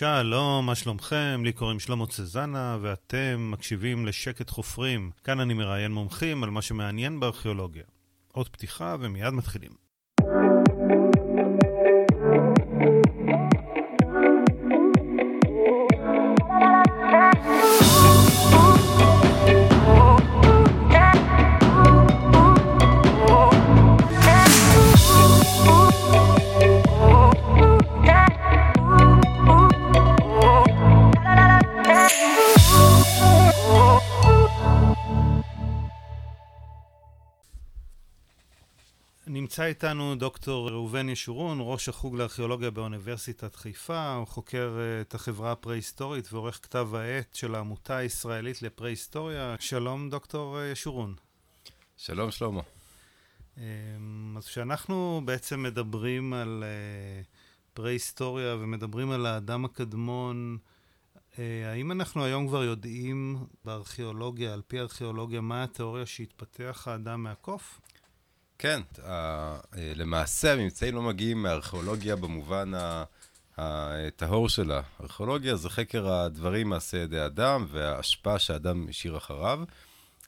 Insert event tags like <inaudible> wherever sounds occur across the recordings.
שלום, מה שלומכם? לי קוראים שלמה צזנה, ואתם מקשיבים לשקט חופרים. כאן אני מראיין מומחים על מה שמעניין בארכיאולוגיה. עוד פתיחה ומיד מתחילים. נמצא איתנו דוקטור ראובן ישורון, ראש החוג לארכיאולוגיה באוניברסיטת חיפה, הוא חוקר אה, את החברה הפרה-היסטורית ועורך כתב העת של העמותה הישראלית לפרה-היסטוריה. שלום דוקטור אה, ישורון. שלום שלמה. אמ, אז כשאנחנו בעצם מדברים על אה, פרה-היסטוריה ומדברים על האדם הקדמון, האם אנחנו היום כבר יודעים בארכיאולוגיה, על פי הארכיאולוגיה, מה התיאוריה שהתפתח האדם מהקוף? כן, אה, למעשה הממצאים לא מגיעים מארכיאולוגיה במובן הטהור שלה. ארכיאולוגיה זה חקר הדברים מעשה ידי אדם וההשפעה שהאדם השאיר אחריו,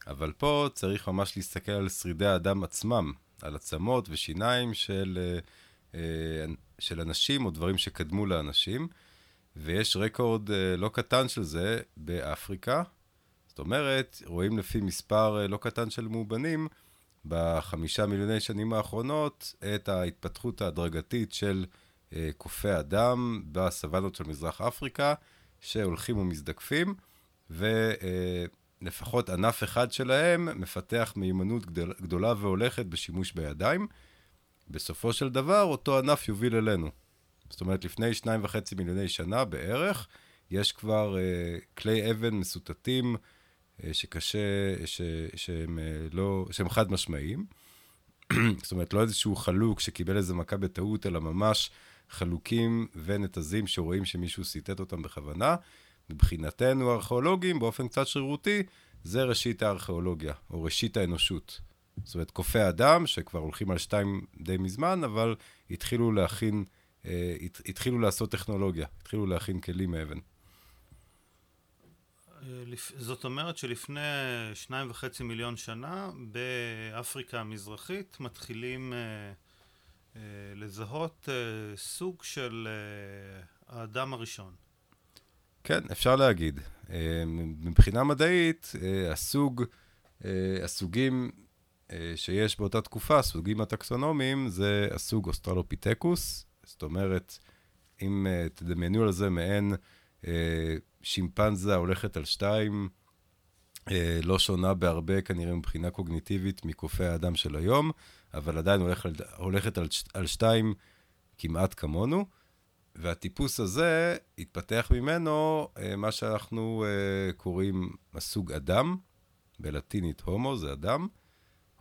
אבל פה צריך ממש להסתכל על שרידי האדם עצמם, על עצמות ושיניים של, אה, של אנשים או דברים שקדמו לאנשים, ויש רקורד אה, לא קטן של זה באפריקה. זאת אומרת, רואים לפי מספר לא קטן של מאובנים, בחמישה מיליוני שנים האחרונות את ההתפתחות ההדרגתית של אה, קופי אדם בסוואנות של מזרח אפריקה, שהולכים ומזדקפים, ולפחות אה, ענף אחד שלהם מפתח מיומנות גדול, גדולה והולכת בשימוש בידיים. בסופו של דבר, אותו ענף יוביל אלינו. זאת אומרת, לפני שניים וחצי מיליוני שנה בערך, יש כבר אה, כלי אבן מסוטטים, שקשה, ש, שהם, אה, לא, שהם חד משמעיים. <clears throat> זאת אומרת, לא איזשהו חלוק שקיבל איזה מכה בטעות, אלא ממש חלוקים ונתזים שרואים שמישהו סיטט אותם בכוונה. מבחינתנו הארכיאולוגים, באופן קצת שרירותי, זה ראשית הארכיאולוגיה, או ראשית האנושות. זאת אומרת, קופי אדם, שכבר הולכים על שתיים די מזמן, אבל התחילו להכין, אה, התחילו לעשות טכנולוגיה, התחילו להכין כלים מאבן. זאת אומרת שלפני שניים וחצי מיליון שנה באפריקה המזרחית מתחילים אה, אה, לזהות אה, סוג של האדם הראשון. כן, אפשר להגיד. מבחינה מדעית, הסוג, הסוגים שיש באותה תקופה, הסוגים הטקסונומיים, זה הסוג אוסטרלופיטקוס. זאת אומרת, אם תדמיינו על זה מעין שימפנזה הולכת על שתיים, אה, לא שונה בהרבה כנראה מבחינה קוגניטיבית מקופי האדם של היום, אבל עדיין הולכת, הולכת על, על שתיים כמעט כמונו. והטיפוס הזה, התפתח ממנו אה, מה שאנחנו אה, קוראים הסוג אדם, בלטינית הומו זה אדם.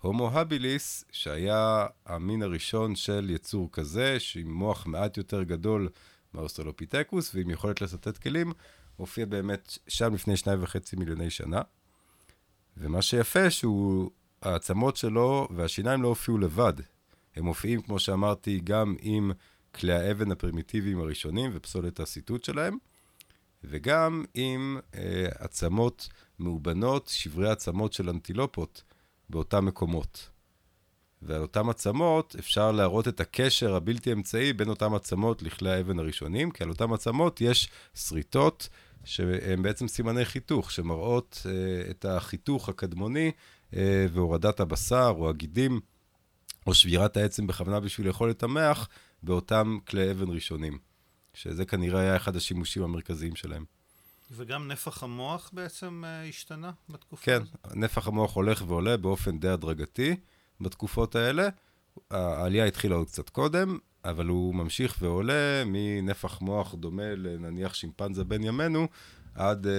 הומו הביליס, שהיה המין הראשון של יצור כזה, שעם מוח מעט יותר גדול מהאוסטרלופיטקוס, ועם יכולת לסתת כלים, הופיע באמת שם לפני שניים וחצי מיליוני שנה. ומה שיפה שהוא, העצמות שלו והשיניים לא הופיעו לבד. הם מופיעים, כמו שאמרתי, גם עם כלי האבן הפרימיטיביים הראשונים ופסולת הסיתות שלהם, וגם עם אה, עצמות מאובנות, שברי עצמות של אנטילופות באותם מקומות. ועל אותם עצמות אפשר להראות את הקשר הבלתי אמצעי בין אותם עצמות לכלי האבן הראשונים, כי על אותם עצמות יש שריטות שהן בעצם סימני חיתוך, שמראות uh, את החיתוך הקדמוני uh, והורדת הבשר או הגידים, או שבירת העצם בכוונה בשביל לאכול את המח, באותם כלי אבן ראשונים. שזה כנראה היה אחד השימושים המרכזיים שלהם. וגם נפח המוח בעצם uh, השתנה בתקופה כן, הזאת? כן, נפח המוח הולך ועולה באופן די הדרגתי בתקופות האלה. העלייה התחילה עוד קצת קודם, אבל הוא ממשיך ועולה מנפח מוח דומה לנניח שימפנזה בן ימינו, עד אה,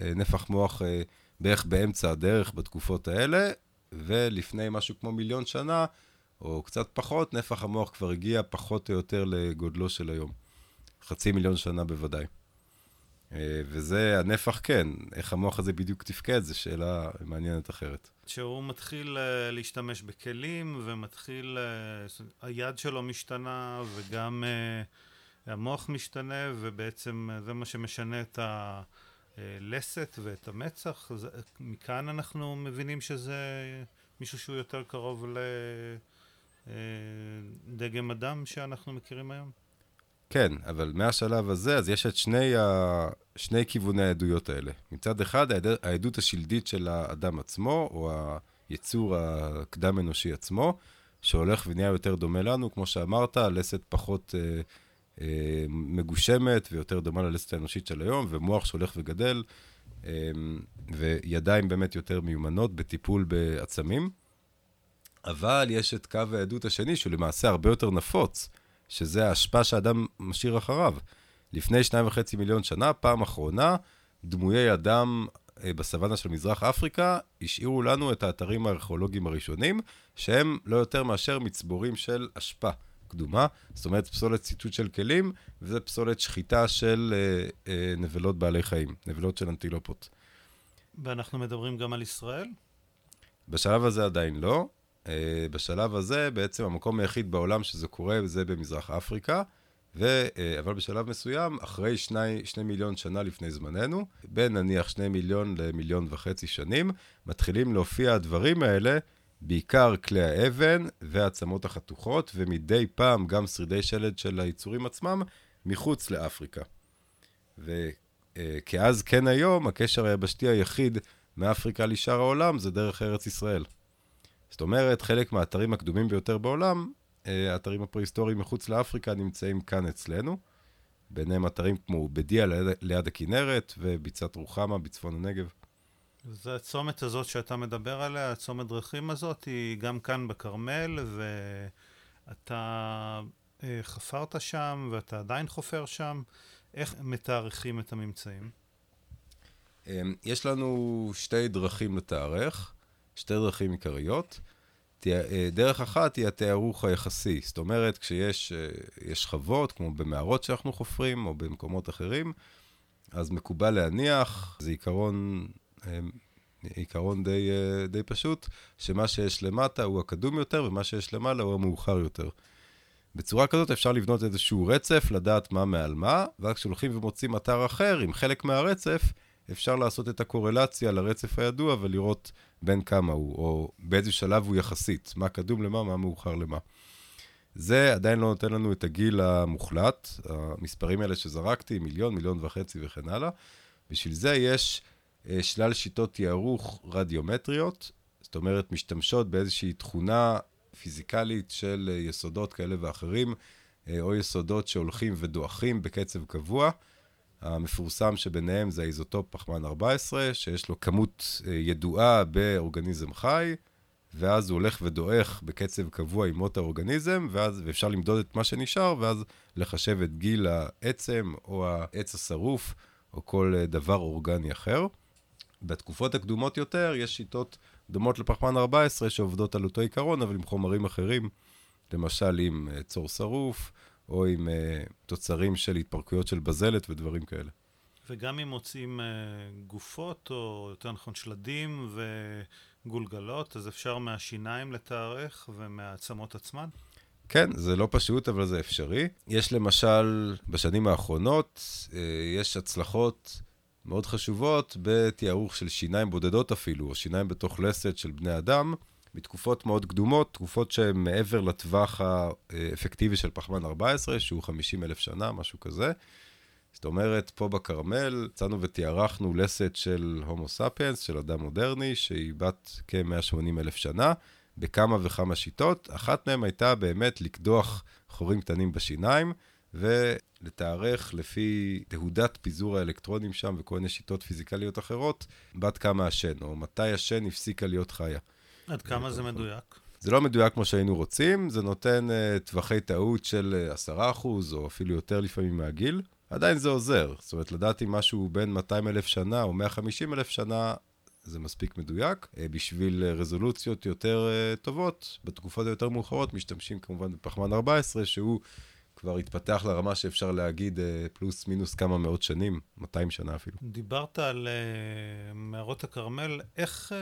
אה, נפח מוח אה, בערך באמצע הדרך בתקופות האלה, ולפני משהו כמו מיליון שנה, או קצת פחות, נפח המוח כבר הגיע פחות או יותר לגודלו של היום. חצי מיליון שנה בוודאי. אה, וזה הנפח, כן. איך המוח הזה בדיוק תפקד, זו שאלה מעניינת אחרת. שהוא מתחיל uh, להשתמש בכלים, ומתחיל, uh, היד שלו משתנה, וגם uh, המוח משתנה, ובעצם זה מה שמשנה את הלסת ואת המצח. זה, מכאן אנחנו מבינים שזה מישהו שהוא יותר קרוב לדגם אדם שאנחנו מכירים היום? כן, אבל מהשלב הזה, אז יש את שני, ה... שני כיווני העדויות האלה. מצד אחד, העד... העדות השלדית של האדם עצמו, או היצור הקדם-אנושי עצמו, שהולך ונהיה יותר דומה לנו, כמו שאמרת, לסת פחות אה, אה, מגושמת ויותר דומה ללסת האנושית של היום, ומוח שהולך וגדל, אה, וידיים באמת יותר מיומנות בטיפול בעצמים. אבל יש את קו העדות השני, שהוא למעשה הרבה יותר נפוץ. שזה ההשפעה שהאדם משאיר אחריו. לפני שניים וחצי מיליון שנה, פעם אחרונה, דמויי אדם אה, בסוואנה של מזרח אפריקה השאירו לנו את האתרים הארכיאולוגיים הראשונים, שהם לא יותר מאשר מצבורים של אשפה קדומה, זאת אומרת פסולת ציטוט של כלים, וזה פסולת שחיטה של אה, אה, נבלות בעלי חיים, נבלות של אנטילופות. ואנחנו מדברים גם על ישראל? בשלב הזה עדיין לא. Uh, בשלב הזה, בעצם המקום היחיד בעולם שזה קורה זה במזרח אפריקה, ו, uh, אבל בשלב מסוים, אחרי שני, שני מיליון שנה לפני זמננו, בין נניח שני מיליון למיליון וחצי שנים, מתחילים להופיע הדברים האלה, בעיקר כלי האבן והעצמות החתוכות, ומדי פעם גם שרידי שלד של היצורים עצמם, מחוץ לאפריקה. וכאז uh, כן היום, הקשר היבשתי היחיד מאפריקה לשאר העולם זה דרך ארץ ישראל. זאת אומרת, חלק מהאתרים הקדומים ביותר בעולם, אה, האתרים הפרה-היסטוריים מחוץ לאפריקה, נמצאים כאן אצלנו. ביניהם אתרים כמו בדיה ליד, ליד הכנרת וביצת רוחמה בצפון הנגב. זה הצומת הזאת שאתה מדבר עליה, הצומת דרכים הזאת, היא גם כאן בכרמל, ואתה אה, חפרת שם ואתה עדיין חופר שם. איך מתארכים את הממצאים? אה, יש לנו שתי דרכים לתארך. שתי דרכים עיקריות. אה, דרך אחת היא התיארוך היחסי, זאת אומרת, כשיש אה, שכבות, כמו במערות שאנחנו חופרים, או במקומות אחרים, אז מקובל להניח, זה עיקרון, אה, עיקרון די, די פשוט, שמה שיש למטה הוא הקדום יותר, ומה שיש למעלה הוא המאוחר יותר. בצורה כזאת אפשר לבנות איזשהו רצף, לדעת מה מעל מה, ואז כשהולכים ומוצאים אתר אחר עם חלק מהרצף, אפשר לעשות את הקורלציה לרצף הידוע ולראות בין כמה הוא, או באיזה שלב הוא יחסית, מה קדום למה, מה מאוחר למה. זה עדיין לא נותן לנו את הגיל המוחלט, המספרים האלה שזרקתי, מיליון, מיליון וחצי וכן הלאה. בשביל זה יש אה, שלל שיטות תיארוך רדיומטריות, זאת אומרת, משתמשות באיזושהי תכונה פיזיקלית של אה, יסודות כאלה ואחרים, אה, או יסודות שהולכים ודועכים בקצב קבוע. המפורסם שביניהם זה האיזוטופ פחמן 14, שיש לו כמות אה, ידועה באורגניזם חי, ואז הוא הולך ודועך בקצב קבוע עם מות האורגניזם, ואז, ואפשר למדוד את מה שנשאר, ואז לחשב את גיל העצם, או העץ השרוף, או כל אה, דבר אורגני אחר. בתקופות הקדומות יותר, יש שיטות דומות לפחמן 14 שעובדות על אותו עיקרון, אבל עם חומרים אחרים, למשל עם אה, צור שרוף, או עם uh, תוצרים של התפרקויות של בזלת ודברים כאלה. וגם אם מוצאים uh, גופות, או יותר נכון שלדים וגולגלות, אז אפשר מהשיניים לתארך ומהעצמות עצמן? כן, זה לא פשוט, אבל זה אפשרי. יש למשל, בשנים האחרונות, uh, יש הצלחות מאוד חשובות בתיארוך של שיניים בודדות אפילו, או שיניים בתוך לסת של בני אדם, מתקופות מאוד קדומות, תקופות שהן מעבר לטווח האפקטיבי של פחמן 14, שהוא 50 אלף שנה, משהו כזה. זאת אומרת, פה בכרמל, יצאנו ותיארחנו לסת של הומו ספיאנס, של אדם מודרני, שהיא בת כ-180 אלף שנה, בכמה וכמה שיטות. אחת מהן הייתה באמת לקדוח חורים קטנים בשיניים, ולתארך לפי תהודת פיזור האלקטרונים שם וכל מיני שיטות פיזיקליות אחרות, בת כמה השן, או מתי השן הפסיקה להיות חיה. עד כמה זה מדויק? זה לא מדויק כמו שהיינו רוצים, זה נותן uh, טווחי טעות של uh, אה, 10% או אפילו יותר לפעמים מהגיל. עדיין זה עוזר. זאת אומרת, לדעת אם משהו בין 200 אלף שנה או 150 אלף שנה, זה מספיק מדויק. Uh, בשביל רזולוציות יותר טובות, בתקופות היותר מאוחרות, משתמשים כמובן בפחמן 14, שהוא כבר התפתח לרמה שאפשר להגיד פלוס מינוס כמה מאות שנים, 200 שנה אפילו. דיברת על מערות הכרמל, איך...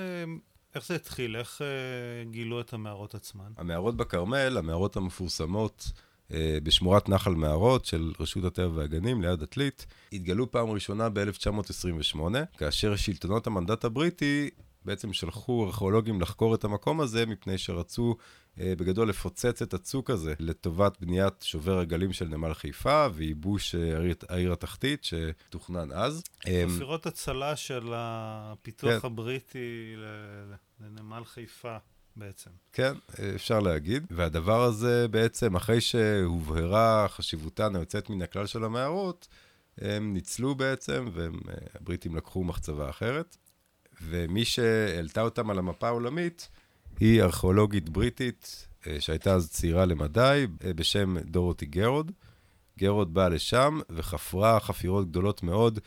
איך זה התחיל? איך uh, גילו את המערות עצמן? המערות בכרמל, המערות המפורסמות, אה, בשמורת נחל מערות של רשות הטבע והגנים ליד עתלית. התגלו פעם ראשונה ב-1928, כאשר שלטונות המנדט הבריטי בעצם שלחו ארכיאולוגים לחקור את המקום הזה, מפני שרצו אה, בגדול לפוצץ את הצוק הזה לטובת בניית שובר הגלים של נמל חיפה וייבוש אה, העיר, העיר התחתית שתוכנן אז. חפירות הצלה של הפיתוח כן. הבריטי לנמל חיפה. בעצם. כן, אפשר להגיד. והדבר הזה בעצם, אחרי שהובהרה חשיבותן היוצאת מן הכלל של המערות, הם ניצלו בעצם, והבריטים לקחו מחצבה אחרת. ומי שהעלתה אותם על המפה העולמית היא ארכיאולוגית בריטית, אה, שהייתה אז צעירה למדי, אה, בשם דורותי גרוד. גרוד באה לשם וחפרה חפירות גדולות מאוד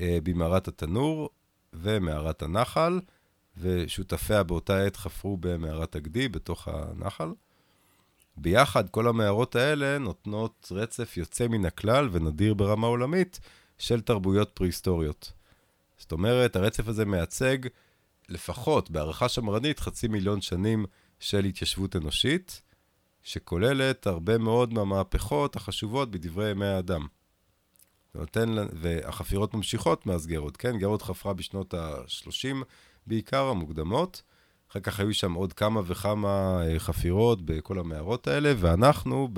אה, במערת התנור ומערת הנחל, ושותפיה באותה עת חפרו במערת הגדי, בתוך הנחל. ביחד, כל המערות האלה נותנות רצף יוצא מן הכלל ונדיר ברמה עולמית של תרבויות פרה-היסטוריות. זאת אומרת, הרצף הזה מייצג לפחות, בהערכה שמרנית, חצי מיליון שנים של התיישבות אנושית, שכוללת הרבה מאוד מהמהפכות החשובות בדברי ימי האדם. נותן, והחפירות ממשיכות מאז גרוד, כן? גרוד חפרה בשנות ה-30 בעיקר, המוקדמות. אחר כך היו שם עוד כמה וכמה אה, חפירות בכל המערות האלה, ואנחנו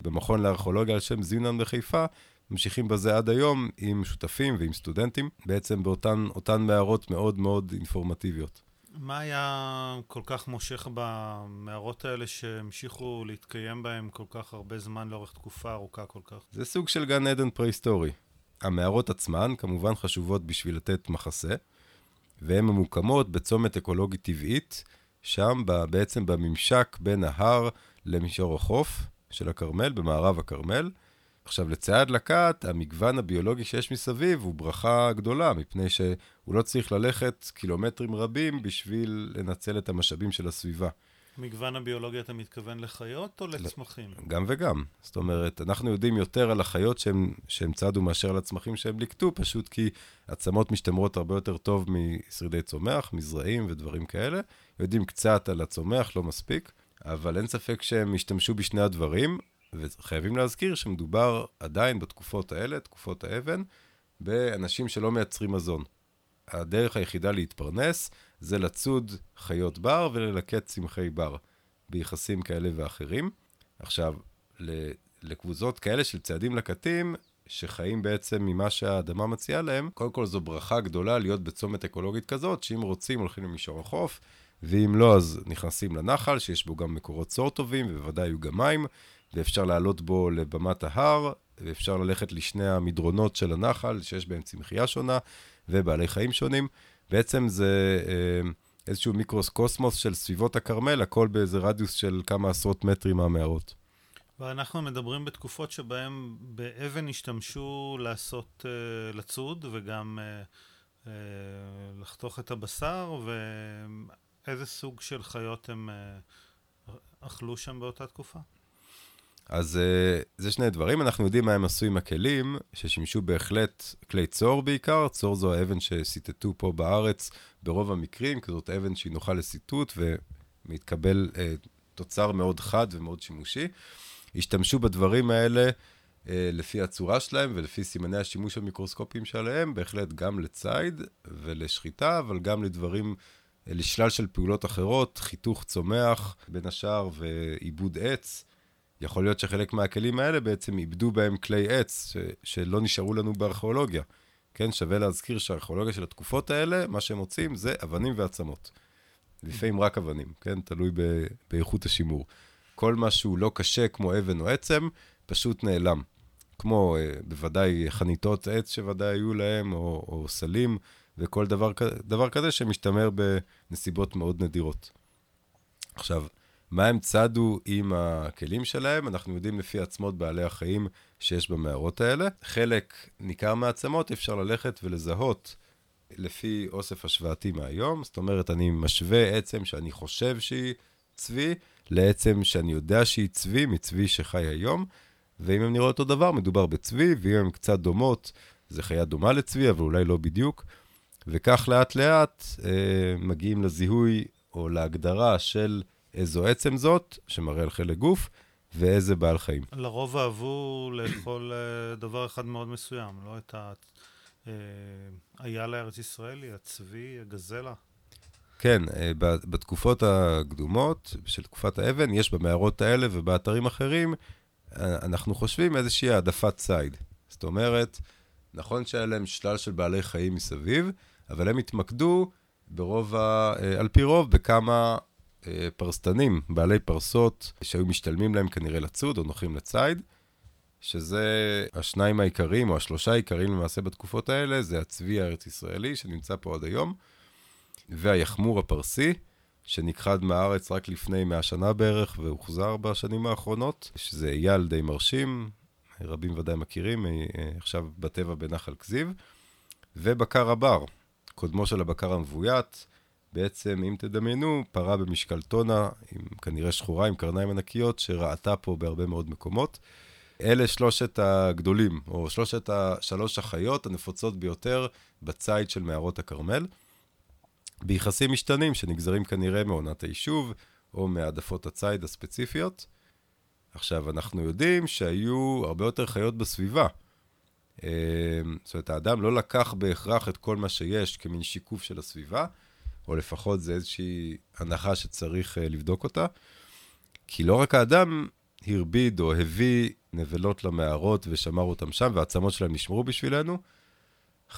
במכון לארכיאולוגיה על שם זינן בחיפה, ממשיכים בזה עד היום עם שותפים ועם סטודנטים, בעצם באותן מערות מאוד מאוד אינפורמטיביות. מה היה כל כך מושך במערות האלה שהמשיכו להתקיים בהם כל כך הרבה זמן לאורך תקופה ארוכה כל כך? זה סוג של גן עדן פרה-היסטורי. המערות עצמן כמובן חשובות בשביל לתת מחסה, והן ממוקמות בצומת אקולוגית טבעית, שם בעצם בממשק בין ההר למישור החוף של הכרמל, במערב הכרמל. עכשיו, לצד הדלקת, המגוון הביולוגי שיש מסביב הוא ברכה גדולה, מפני שהוא לא צריך ללכת קילומטרים רבים בשביל לנצל את המשאבים של הסביבה. מגוון הביולוגי אתה מתכוון לחיות או לצמחים? גם וגם. זאת אומרת, אנחנו יודעים יותר על החיות שהם, שהם צדו מאשר על הצמחים שהם ליקטו, פשוט כי עצמות משתמרות הרבה יותר טוב משרידי צומח, מזרעים ודברים כאלה. יודעים קצת על הצומח, לא מספיק, אבל אין ספק שהם השתמשו בשני הדברים. וחייבים להזכיר שמדובר עדיין בתקופות האלה, תקופות האבן, באנשים שלא מייצרים מזון. הדרך היחידה להתפרנס זה לצוד חיות בר וללקט צמחי בר ביחסים כאלה ואחרים. עכשיו, לקבוצות כאלה של צעדים לקטים, שחיים בעצם ממה שהאדמה מציעה להם, קודם כל זו ברכה גדולה להיות בצומת אקולוגית כזאת, שאם רוצים הולכים למישור החוף, ואם לא אז נכנסים לנחל, שיש בו גם מקורות צור טובים, ובוודאי יהיו גם מים, ואפשר לעלות בו לבמת ההר, ואפשר ללכת לשני המדרונות של הנחל, שיש בהם צמחייה שונה ובעלי חיים שונים. בעצם זה אה, איזשהו מיקרוסקוסמוס של סביבות הכרמל, הכל באיזה רדיוס של כמה עשרות מטרים מהמערות. ואנחנו מדברים בתקופות שבהן באבן השתמשו לעשות, uh, לצוד וגם uh, לחתוך את הבשר, ואיזה סוג של חיות הם אכלו שם באותה תקופה? אז uh, זה שני דברים, אנחנו יודעים מה הם עשו עם הכלים, ששימשו בהחלט כלי צור בעיקר, צור זו האבן שסיטטו פה בארץ ברוב המקרים, כי זאת אבן שהיא נוחה לסיטוט ומתקבל uh, תוצר מאוד חד ומאוד שימושי. השתמשו בדברים האלה uh, לפי הצורה שלהם ולפי סימני השימוש המיקרוסקופיים שלהם, בהחלט גם לציד ולשחיטה, אבל גם לדברים, uh, לשלל של פעולות אחרות, חיתוך צומח בין השאר ועיבוד עץ. יכול להיות שחלק מהכלים האלה בעצם איבדו בהם כלי עץ ש- שלא נשארו לנו בארכיאולוגיה. כן, שווה להזכיר שהארכיאולוגיה של התקופות האלה, מה שהם מוצאים זה אבנים ועצמות. לפעמים רק אבנים, כן? תלוי ב- באיכות השימור. כל מה שהוא לא קשה כמו אבן או עצם, פשוט נעלם. כמו אה, בוודאי חניתות עץ שוודאי היו להם, או, או סלים, וכל דבר, דבר כזה שמשתמר בנסיבות מאוד נדירות. עכשיו, מה הם צדו עם הכלים שלהם, אנחנו יודעים לפי עצמות בעלי החיים שיש במערות האלה. חלק ניכר מהעצמות אפשר ללכת ולזהות לפי אוסף השוואתי מהיום, זאת אומרת, אני משווה עצם שאני חושב שהיא צבי, לעצם שאני יודע שהיא צבי, מצבי שחי היום, ואם הן נראות אותו דבר, מדובר בצבי, ואם הן קצת דומות, זה חיה דומה לצבי, אבל אולי לא בדיוק. וכך לאט לאט אה, מגיעים לזיהוי או להגדרה של איזו עצם זאת, שמראה על חלק גוף, ואיזה בעל חיים. לרוב אהבו לאכול אה, דבר אחד מאוד מסוים, לא את האייל הארץ ישראלי, הצבי, הגזלה. כן, אה, בתקופות הקדומות של תקופת האבן, יש במערות האלה ובאתרים אחרים, אה, אנחנו חושבים איזושהי העדפת ציד. זאת אומרת, נכון שהיה להם שלל של בעלי חיים מסביב, אבל הם התמקדו ברוב, ה... אה, על פי רוב, בכמה פרסטנים, בעלי פרסות, שהיו משתלמים להם כנראה לצוד או נוחים לציד, שזה השניים העיקריים, או השלושה העיקריים למעשה בתקופות האלה, זה הצבי הארץ-ישראלי, שנמצא פה עד היום, והיחמור הפרסי, שנכחד מהארץ רק לפני 100 שנה בערך, והוחזר בשנים האחרונות, שזה אייל די מרשים, רבים ודאי מכירים, אה, עכשיו בטבע בנחל כזיב, ובקר הבר, קודמו של הבקר המבוית, בעצם, אם תדמיינו, פרה במשקל טונה, עם כנראה שחורה, עם קרניים ענקיות, שראתה פה בהרבה מאוד מקומות. אלה שלושת הגדולים, או שלושת השלוש החיות הנפוצות ביותר בציד של מערות הכרמל. ביחסים משתנים שנגזרים כנראה מעונת היישוב או מהעדפות הציד הספציפיות. עכשיו, אנחנו יודעים שהיו הרבה יותר חיות בסביבה. אמ, זאת אומרת, האדם לא לקח בהכרח את כל מה שיש כמין שיקוף של הסביבה, או לפחות זה איזושהי הנחה שצריך אה, לבדוק אותה. כי לא רק האדם הרביד או הביא נבלות למערות ושמר אותם שם, והעצמות שלהם נשמרו בשבילנו,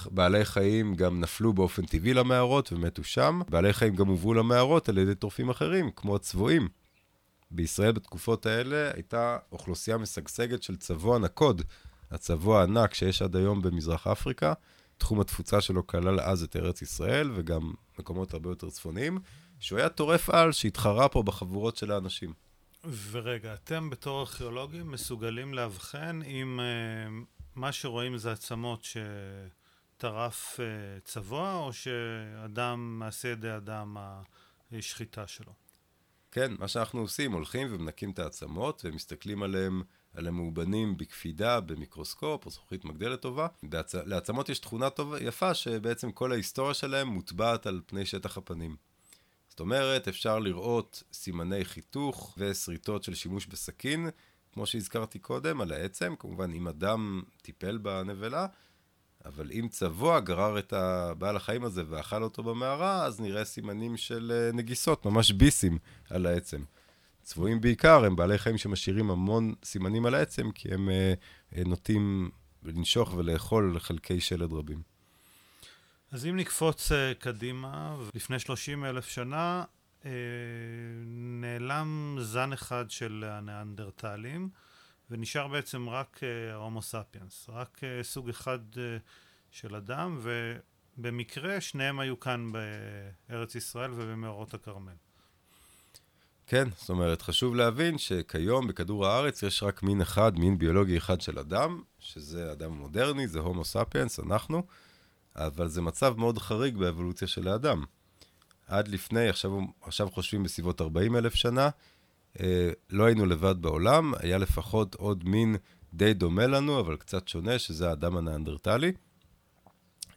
בעלי חיים גם נפלו באופן טבעי למערות ומתו שם. בעלי חיים גם הובאו למערות על ידי טורפים אחרים, כמו הצבועים. בישראל בתקופות האלה הייתה אוכלוסייה משגשגת של צבוע נקוד, הצבוע הענק שיש עד היום במזרח אפריקה. תחום התפוצה שלו כלל אז את ארץ ישראל וגם מקומות הרבה יותר צפוניים, שהוא היה טורף על שהתחרה פה בחבורות של האנשים. ורגע, אתם בתור ארכיאולוגים מסוגלים לאבחן אם uh, מה שרואים זה עצמות ש... טרף אה, צבוע, או שאדם, מעשה ידי אדם, השחיטה שלו? כן, מה שאנחנו עושים, הולכים ומנקים את העצמות ומסתכלים עליהם, על המאובנים בקפידה, במיקרוסקופ או זכוכית מגדלת טובה. בעצ... לעצמות יש תכונה טובה, יפה, שבעצם כל ההיסטוריה שלהם מוטבעת על פני שטח הפנים. זאת אומרת, אפשר לראות סימני חיתוך ושריטות של שימוש בסכין, כמו שהזכרתי קודם, על העצם. כמובן, אם אדם טיפל בנבלה, אבל אם צבוע גרר את הבעל החיים הזה ואכל אותו במערה, אז נראה סימנים של אה, נגיסות, ממש ביסים על העצם. צבועים בעיקר הם בעלי חיים שמשאירים המון סימנים על העצם, כי הם אה, אה, נוטים לנשוך ולאכול חלקי שלד רבים. אז אם נקפוץ אה, קדימה, לפני 30 אלף שנה נעלם זן אחד של הניאנדרטלים. ונשאר בעצם רק ההומו uh, ספיאנס, רק סוג אחד של אדם, ובמקרה שניהם היו כאן בארץ ישראל ובמאורות הכרמל. כן, זאת אומרת, חשוב להבין שכיום בכדור הארץ יש רק מין אחד, מין ביולוגי אחד של אדם, שזה אדם מודרני, זה הומו ספיאנס, אנחנו, אבל זה מצב מאוד חריג באבולוציה של האדם. עד לפני, עכשיו, עכשיו חושבים בסביבות 40 אלף שנה, אה, לא היינו לבד בעולם, היה לפחות עוד מין די דומה לנו, אבל קצת שונה, שזה האדם הניאנדרטלי.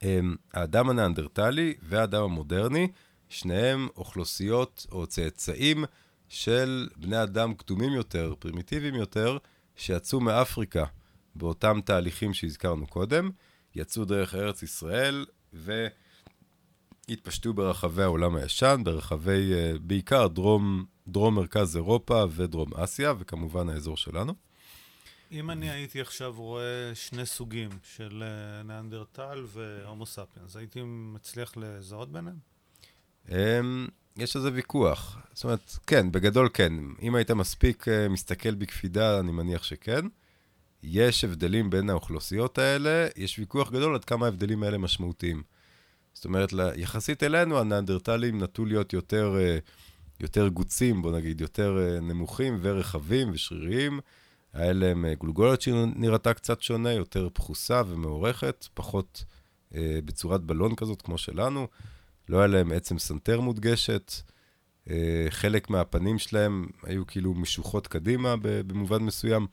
אה, האדם הניאנדרטלי והאדם המודרני, שניהם אוכלוסיות או צאצאים של בני אדם קדומים יותר, פרימיטיביים יותר, שיצאו מאפריקה באותם תהליכים שהזכרנו קודם, יצאו דרך ארץ ישראל והתפשטו ברחבי העולם הישן, ברחבי אה, בעיקר דרום דרום מרכז אירופה ודרום אסיה, וכמובן האזור שלנו. אם אני הייתי עכשיו רואה שני סוגים של אה, ניאנדרטל והומו ספיאנס, הייתי מצליח לזהות ביניהם? יש על זה ויכוח. זאת אומרת, כן, בגדול כן. אם היית מספיק אה, מסתכל בקפידה, אני מניח שכן. יש הבדלים בין האוכלוסיות האלה, יש ויכוח גדול עד כמה ההבדלים האלה משמעותיים. זאת אומרת, יחסית אלינו, הניאנדרטלים נטו להיות יותר... Uh, יותר גוצים, בוא נגיד, יותר uh, נמוכים ורחבים ושריריים. להם uh, גולגולת שנראתה קצת שונה, יותר פחוסה ומאורכת, פחות uh, בצורת בלון כזאת כמו שלנו. לא היה להם עצם סנטר מודגשת. Uh, חלק מהפנים שלהם היו כאילו משוכות קדימה במובן מסוים.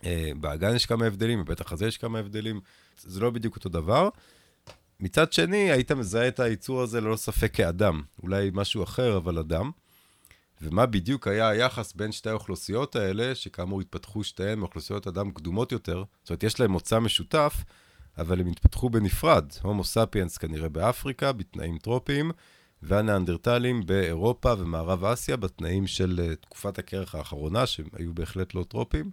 Uh, באגן יש כמה הבדלים, במבטח הזה יש כמה הבדלים. זה לא בדיוק אותו דבר. מצד שני, היית מזהה את היצור הזה ללא ספק כאדם. אולי משהו אחר, אבל אדם. ומה בדיוק היה היחס בין שתי האוכלוסיות האלה, שכאמור התפתחו שתיהן מאוכלוסיות אדם קדומות יותר, זאת אומרת, יש להם מוצא משותף, אבל הם התפתחו בנפרד. הומו ספיאנס כנראה באפריקה, בתנאים טרופיים, והניאנדרטלים באירופה ומערב אסיה, בתנאים של אה, תקופת הקרח האחרונה, שהם היו בהחלט לא טרופיים.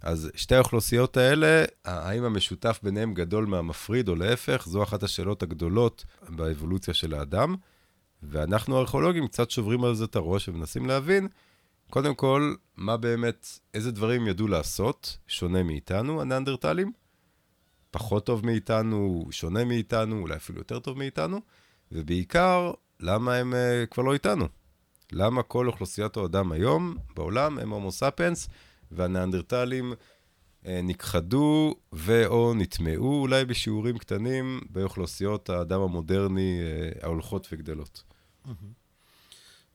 אז שתי האוכלוסיות האלה, האם המשותף ביניהם גדול מהמפריד או להפך, זו אחת השאלות הגדולות באבולוציה של האדם. ואנחנו הארכיאולוגים קצת שוברים על זה את הראש ומנסים להבין, קודם כל, מה באמת, איזה דברים ידעו לעשות, שונה מאיתנו, הניאנדרטלים, פחות טוב מאיתנו, שונה מאיתנו, אולי אפילו יותר טוב מאיתנו, ובעיקר, למה הם uh, כבר לא איתנו? למה כל אוכלוסיית האדם היום בעולם הם הומו ספיאנס, והניאנדרטלים uh, נכחדו ו/או נטמעו אולי בשיעורים קטנים באוכלוסיות האדם המודרני uh, ההולכות וגדלות.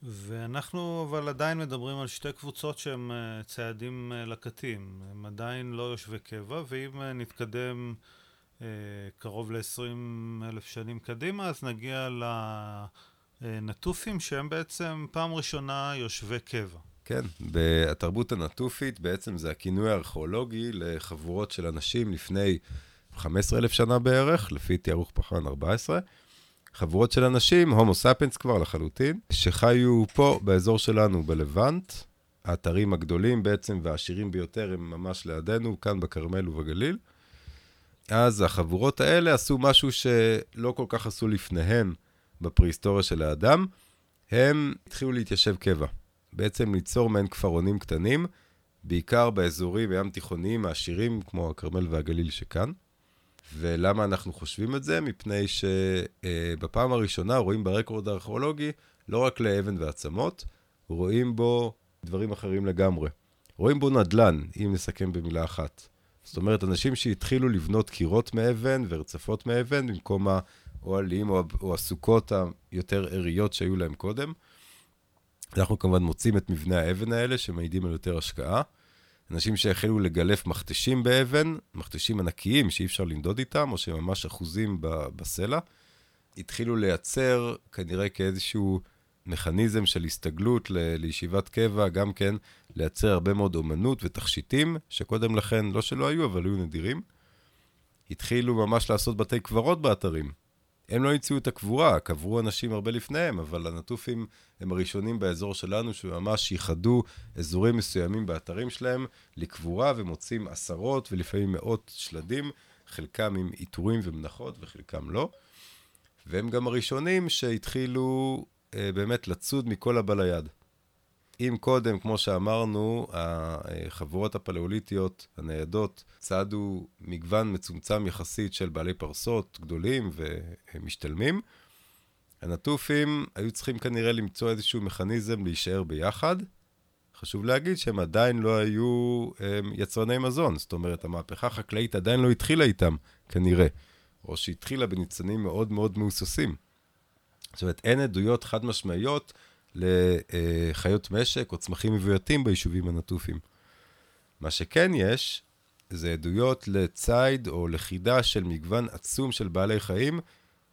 ואנחנו אבל עדיין מדברים על שתי קבוצות שהן אה, צעדים אה, לקטים. הם עדיין לא יושבי קבע, ואם אה, נתקדם קרוב ל-20 אלף שנים קדימה, אז נגיע לנטופים שהם בעצם פעם ראשונה יושבי קבע. כן, בתרבות הנטופית בעצם זה הכינוי הארכיאולוגי לחבורות של אנשים לפני 15 אלף שנה בערך, לפי תיארוך פחמן 14. חבורות של אנשים, הומו ספיינס כבר לחלוטין, שחיו פה באזור שלנו בלבנט. האתרים הגדולים בעצם והעשירים ביותר הם ממש לידינו, כאן בכרמל ובגליל. אז החבורות האלה עשו משהו שלא כל כך עשו לפניהם בפרהיסטוריה של האדם. הם התחילו להתיישב קבע. בעצם ליצור מעין כפרונים קטנים, בעיקר באזורים הים תיכוניים העשירים כמו הכרמל והגליל שכאן. ולמה אנחנו חושבים את זה? מפני שבפעם הראשונה רואים ברקורד הארכיאולוגי לא רק לאבן ועצמות, רואים בו דברים אחרים לגמרי. רואים בו נדל"ן, אם נסכם במילה אחת. זאת אומרת, אנשים שהתחילו לבנות קירות מאבן ורצפות מאבן במקום האוהלים או, או הסוכות היותר עריות שהיו להם קודם. אנחנו כמובן מוצאים את מבנה האבן האלה, שמעידים על יותר השקעה. אנשים שהחלו לגלף מכתשים באבן, מכתשים ענקיים שאי אפשר לנדוד איתם, או שהם ממש אחוזים בסלע, התחילו לייצר כנראה כאיזשהו מכניזם של הסתגלות ל- לישיבת קבע, גם כן לייצר הרבה מאוד אומנות ותכשיטים, שקודם לכן, לא שלא היו, אבל היו נדירים. התחילו ממש לעשות בתי קברות באתרים. הם לא המציאו את הקבורה, קברו אנשים הרבה לפניהם, אבל הנטופים הם הראשונים באזור שלנו שממש ייחדו אזורים מסוימים באתרים שלהם לקבורה ומוצאים עשרות ולפעמים מאות שלדים, חלקם עם עיטורים ומנחות וחלקם לא. והם גם הראשונים שהתחילו אה, באמת לצוד מכל הבא ליד. אם קודם, כמו שאמרנו, החבורות הפלאוליטיות הניידות צעדו מגוון מצומצם יחסית של בעלי פרסות גדולים ומשתלמים, הנטופים היו צריכים כנראה למצוא איזשהו מכניזם להישאר ביחד. חשוב להגיד שהם עדיין לא היו הם, יצרני מזון, זאת אומרת, המהפכה החקלאית עדיין לא התחילה איתם, כנראה, או שהתחילה בניצנים מאוד מאוד מהוססים. זאת אומרת, אין עדויות חד משמעיות לחיות משק או צמחים מבויתים ביישובים הנטופים. מה שכן יש, זה עדויות לציד או לכידה של מגוון עצום של בעלי חיים,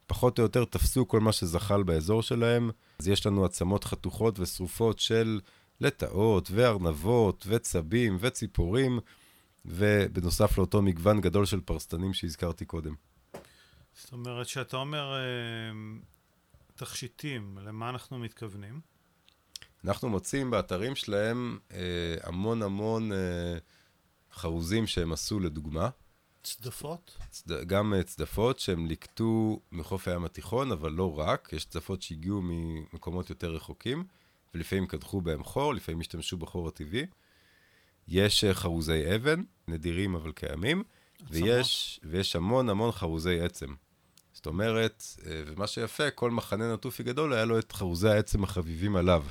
פחות או יותר תפסו כל מה שזחל באזור שלהם. אז יש לנו עצמות חתוכות ושרופות של לטאות וארנבות וצבים וציפורים, ובנוסף לאותו מגוון גדול של פרסטנים שהזכרתי קודם. זאת אומרת, שאתה אומר אה, תכשיטים, למה אנחנו מתכוונים? אנחנו מוצאים באתרים שלהם אה, המון המון אה, חרוזים שהם עשו לדוגמה. צדפות? צד... גם אה, צדפות שהם ליקטו מחוף הים התיכון, אבל לא רק, יש צדפות שהגיעו ממקומות יותר רחוקים, ולפעמים קדחו בהם חור, לפעמים השתמשו בחור הטבעי. יש אה, חרוזי אבן, נדירים אבל קיימים, ויש, ויש המון המון חרוזי עצם. זאת אומרת, אה, ומה שיפה, כל מחנה נטופי גדול היה לו את חרוזי העצם החביבים עליו.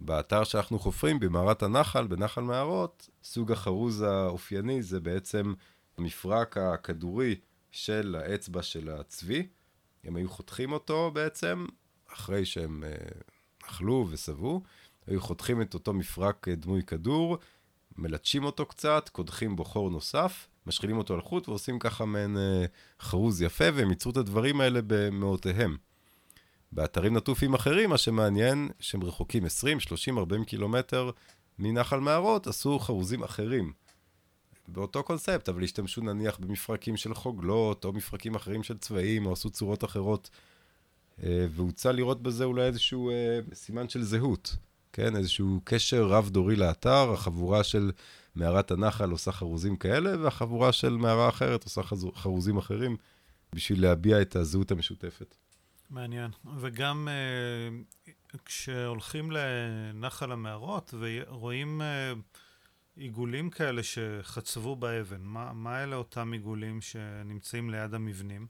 באתר שאנחנו חופרים, במערת הנחל, בנחל מערות, סוג החרוז האופייני זה בעצם המפרק הכדורי של האצבע של הצבי. הם היו חותכים אותו בעצם, אחרי שהם אה, אכלו ושבעו, היו חותכים את אותו מפרק דמוי כדור, מלטשים אותו קצת, קודחים בו חור נוסף, משחילים אותו על חוט ועושים ככה מעין אה, חרוז יפה, והם ייצרו את הדברים האלה במאותיהם. באתרים נטופים אחרים, מה שמעניין, שהם רחוקים 20, 30, 40 קילומטר מנחל מערות, עשו חרוזים אחרים. באותו קונספט, אבל השתמשו נניח במפרקים של חוגלות, או מפרקים אחרים של צבעים, או עשו צורות אחרות. אה, והוצע לראות בזה אולי איזשהו אה, סימן של זהות, כן? איזשהו קשר רב-דורי לאתר, החבורה של מערת הנחל עושה חרוזים כאלה, והחבורה של מערה אחרת עושה חרוזים אחרים, בשביל להביע את הזהות המשותפת. מעניין. וגם uh, כשהולכים לנחל המערות ורואים uh, עיגולים כאלה שחצבו באבן, מה, מה אלה אותם עיגולים שנמצאים ליד המבנים?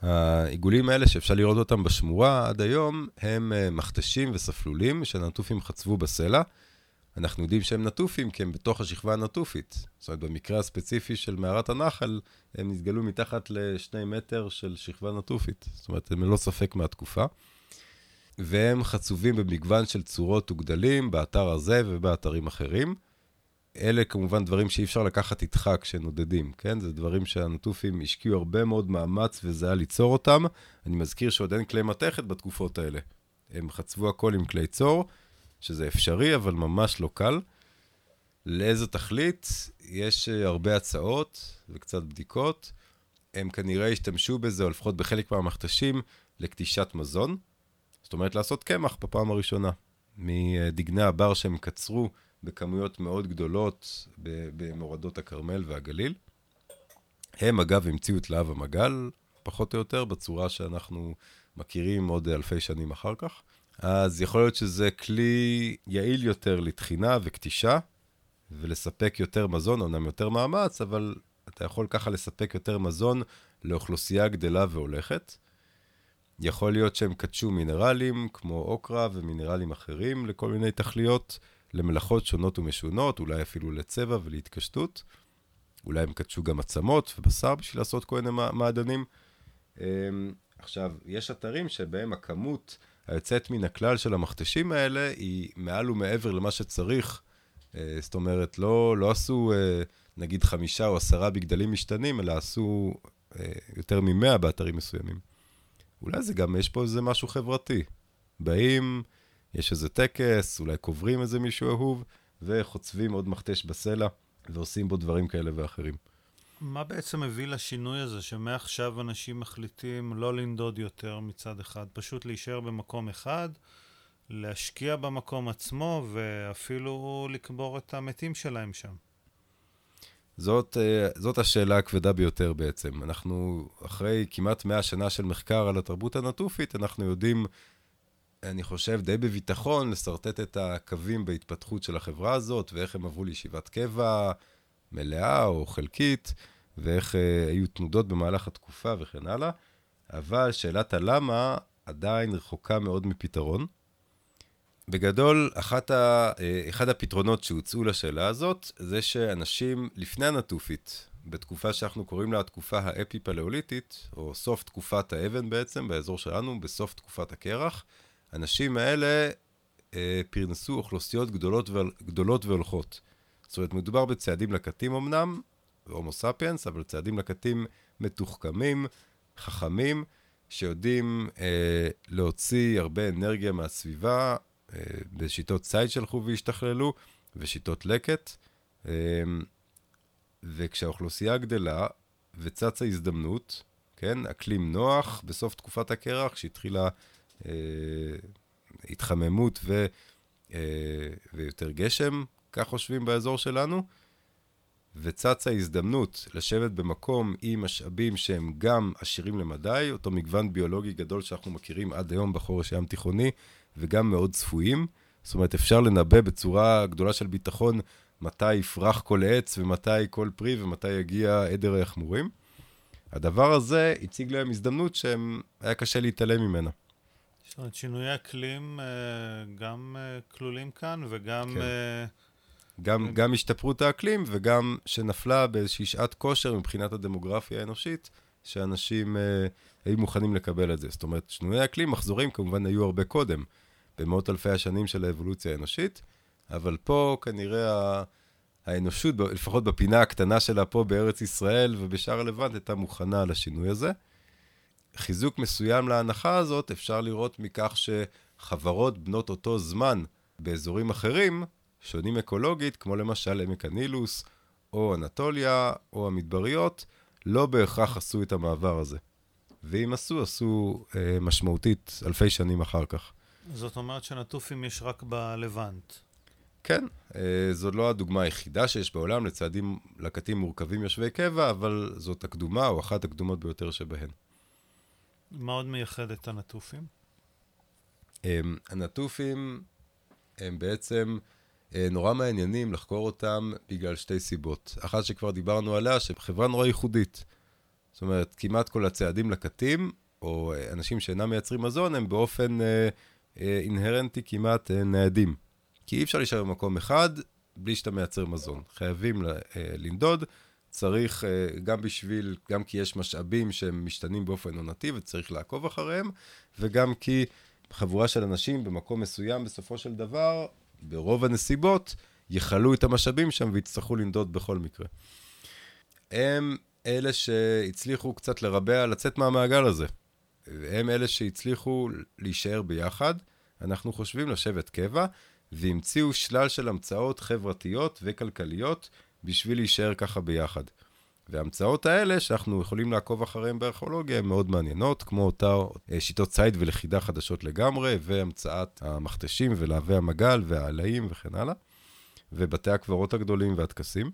העיגולים האלה שאפשר לראות אותם בשמורה עד היום, הם uh, מכתשים וספלולים שנטופים חצבו בסלע. אנחנו יודעים שהם נטופים כי הם בתוך השכבה הנטופית. זאת אומרת, במקרה הספציפי של מערת הנחל, הם נסגלו מתחת לשני מטר של שכבה נטופית. זאת אומרת, הם ללא ספק מהתקופה. והם חצובים במגוון של צורות וגדלים באתר הזה ובאתרים אחרים. אלה כמובן דברים שאי אפשר לקחת איתך כשנודדים, כן? זה דברים שהנטופים השקיעו הרבה מאוד מאמץ וזה היה ליצור אותם. אני מזכיר שעוד אין כלי מתכת בתקופות האלה. הם חצבו הכל עם כלי צור, שזה אפשרי, אבל ממש לא קל. לאיזו תכלית? יש אה, הרבה הצעות וקצת בדיקות. הם כנראה השתמשו בזה, או לפחות בחלק מהמכתשים, לקטישת מזון. זאת אומרת, לעשות קמח בפעם הראשונה. מדגני הבר שהם קצרו בכמויות מאוד גדולות במורדות הכרמל והגליל. הם, אגב, המציאו את להב המגל, פחות או יותר, בצורה שאנחנו מכירים עוד אלפי שנים אחר כך. אז יכול להיות שזה כלי יעיל יותר לתחינה וקטישה, ולספק יותר מזון, אמנם יותר מאמץ, אבל אתה יכול ככה לספק יותר מזון לאוכלוסייה גדלה והולכת. יכול להיות שהם קדשו מינרלים, כמו אוקרה ומינרלים אחרים לכל מיני תכליות, למלאכות שונות ומשונות, אולי אפילו לצבע ולהתקשטות. אולי הם קדשו גם עצמות ובשר בשביל לעשות כל מיני מעדנים. אמ, עכשיו, יש אתרים שבהם הכמות היוצאת מן הכלל של המכתשים האלה היא מעל ומעבר למה שצריך. אה, זאת אומרת, לא, לא עשו אה, נגיד חמישה או עשרה בגדלים משתנים, אלא עשו אה, יותר ממאה באתרים מסוימים. אולי זה גם, יש פה איזה משהו חברתי. באים, יש איזה טקס, אולי קוברים איזה מישהו אהוב, וחוצבים עוד מכתש בסלע, ועושים בו דברים כאלה ואחרים. מה בעצם מביא לשינוי הזה, שמעכשיו אנשים מחליטים לא לנדוד יותר מצד אחד, פשוט להישאר במקום אחד, להשקיע במקום עצמו, ואפילו לקבור את המתים שלהם שם? זאת, אה, זאת השאלה הכבדה ביותר בעצם. אנחנו, אחרי כמעט 100 שנה של מחקר על התרבות הנטופית, אנחנו יודעים, אני חושב, די בביטחון, לשרטט את הקווים בהתפתחות של החברה הזאת, ואיך הם עברו לישיבת קבע, מלאה או חלקית, ואיך אה, היו תנודות במהלך התקופה וכן הלאה, אבל שאלת הלמה עדיין רחוקה מאוד מפתרון. בגדול, אחת ה, אה, אחד הפתרונות שהוצאו לשאלה הזאת, זה שאנשים לפני הנטופית, בתקופה שאנחנו קוראים לה התקופה האפי-פלאוליטית, או סוף תקופת האבן בעצם, באזור שלנו, בסוף תקופת הקרח, האנשים האלה אה, פרנסו אוכלוסיות גדולות, גדולות והולכות. זאת אומרת, מדובר בצעדים לקטים אמנם, הומו ספיאנס, אבל צעדים לקטים מתוחכמים, חכמים, שיודעים אה, להוציא הרבה אנרגיה מהסביבה אה, בשיטות ציד שהלכו והשתכללו, ושיטות לקט. אה, וכשהאוכלוסייה גדלה וצצה הזדמנות, כן, אקלים נוח בסוף תקופת הקרח, כשהתחילה אה, התחממות ו, אה, ויותר גשם, כך חושבים באזור שלנו, וצצה הזדמנות לשבת במקום עם משאבים שהם גם עשירים למדי, אותו מגוון ביולוגי גדול שאנחנו מכירים עד היום בחורש הים תיכוני, וגם מאוד צפויים. זאת אומרת, אפשר לנבא בצורה גדולה של ביטחון מתי יפרח כל עץ ומתי כל פרי ומתי יגיע עדר היחמורים. הדבר הזה הציג להם הזדמנות שהיה קשה להתעלם ממנה. זאת אומרת, שינויי אקלים אה, גם אה, כלולים כאן וגם... כן. גם, כן. גם השתפרות האקלים וגם שנפלה באיזושהי שעת כושר מבחינת הדמוגרפיה האנושית, שאנשים אה, היו מוכנים לקבל את זה. זאת אומרת, שינויי אקלים, מחזורים כמובן היו הרבה קודם, במאות אלפי השנים של האבולוציה האנושית, אבל פה כנראה האנושות, לפחות בפינה הקטנה שלה פה בארץ ישראל ובשאר הלבנט, הייתה מוכנה לשינוי הזה. חיזוק מסוים להנחה הזאת אפשר לראות מכך שחברות בנות אותו זמן באזורים אחרים, שונים אקולוגית, כמו למשל עמק הנילוס, או אנטוליה, או המדבריות, לא בהכרח עשו את המעבר הזה. ואם עשו, עשו אה, משמעותית אלפי שנים אחר כך. זאת אומרת שנטופים יש רק בלבנט. כן, אה, זו לא הדוגמה היחידה שיש בעולם לצעדים לקטים מורכבים יושבי קבע, אבל זאת הקדומה או אחת הקדומות ביותר שבהן. מה עוד מייחד את הנטופים? אה, הנטופים הם בעצם נורא מעניינים לחקור אותם בגלל שתי סיבות. אחת שכבר דיברנו עליה, שחברה נורא ייחודית. זאת אומרת, כמעט כל הצעדים לקטים, או אנשים שאינם מייצרים מזון, הם באופן אה, אה, אינהרנטי כמעט אה, ניידים. כי אי אפשר להישאר במקום אחד בלי שאתה מייצר מזון. חייבים אה, לנדוד, צריך אה, גם בשביל, גם כי יש משאבים שהם משתנים באופן עונתי וצריך לעקוב אחריהם, וגם כי חבורה של אנשים במקום מסוים בסופו של דבר, ברוב הנסיבות, יכלו את המשאבים שם ויצטרכו לנדוד בכל מקרה. הם אלה שהצליחו קצת לרבע, לצאת מהמעגל הזה. הם אלה שהצליחו להישאר ביחד, אנחנו חושבים לשבת קבע, והמציאו שלל של המצאות חברתיות וכלכליות בשביל להישאר ככה ביחד. וההמצאות האלה, שאנחנו יכולים לעקוב אחריהן בארכיאולוגיה, הן מאוד מעניינות, כמו אותה אה, שיטות ציד ולכידה חדשות לגמרי, והמצאת המכתשים ולהבי המגל והעלאים וכן הלאה, ובתי הקברות הגדולים והטקסים.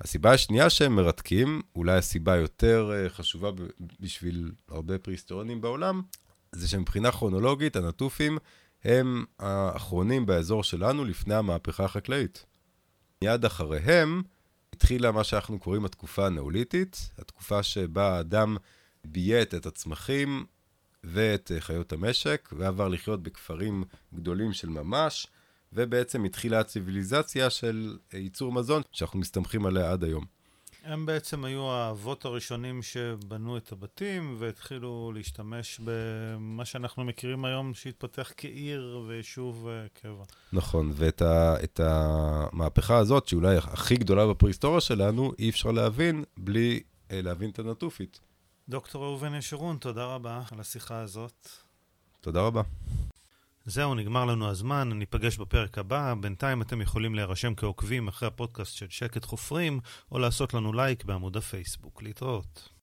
הסיבה השנייה שהם מרתקים, אולי הסיבה היותר אה, חשובה בשביל הרבה פריסטורנים בעולם, זה שמבחינה כרונולוגית, הנטופים הם האחרונים באזור שלנו לפני המהפכה החקלאית. מיד אחריהם התחילה מה שאנחנו קוראים התקופה הנאוליתית, התקופה שבה האדם ביית את הצמחים ואת אה, חיות המשק, ועבר לחיות בכפרים גדולים של ממש, ובעצם התחילה הציוויליזציה של אה, ייצור מזון, שאנחנו מסתמכים עליה עד היום. הם בעצם היו האבות הראשונים שבנו את הבתים והתחילו להשתמש במה שאנחנו מכירים היום שהתפתח כעיר ויישוב אה, קבע. נכון, ואת ה, המהפכה הזאת, שאולי הכי גדולה בפרהיסטוריה שלנו, אי אפשר להבין בלי אה, להבין את הנטופית. דוקטור ראובן ישרון, תודה רבה על השיחה הזאת. תודה רבה. זהו, נגמר לנו הזמן, ניפגש בפרק הבא. בינתיים אתם יכולים להירשם כעוקבים אחרי הפודקאסט של שקט חופרים, או לעשות לנו לייק בעמוד הפייסבוק. להתראות.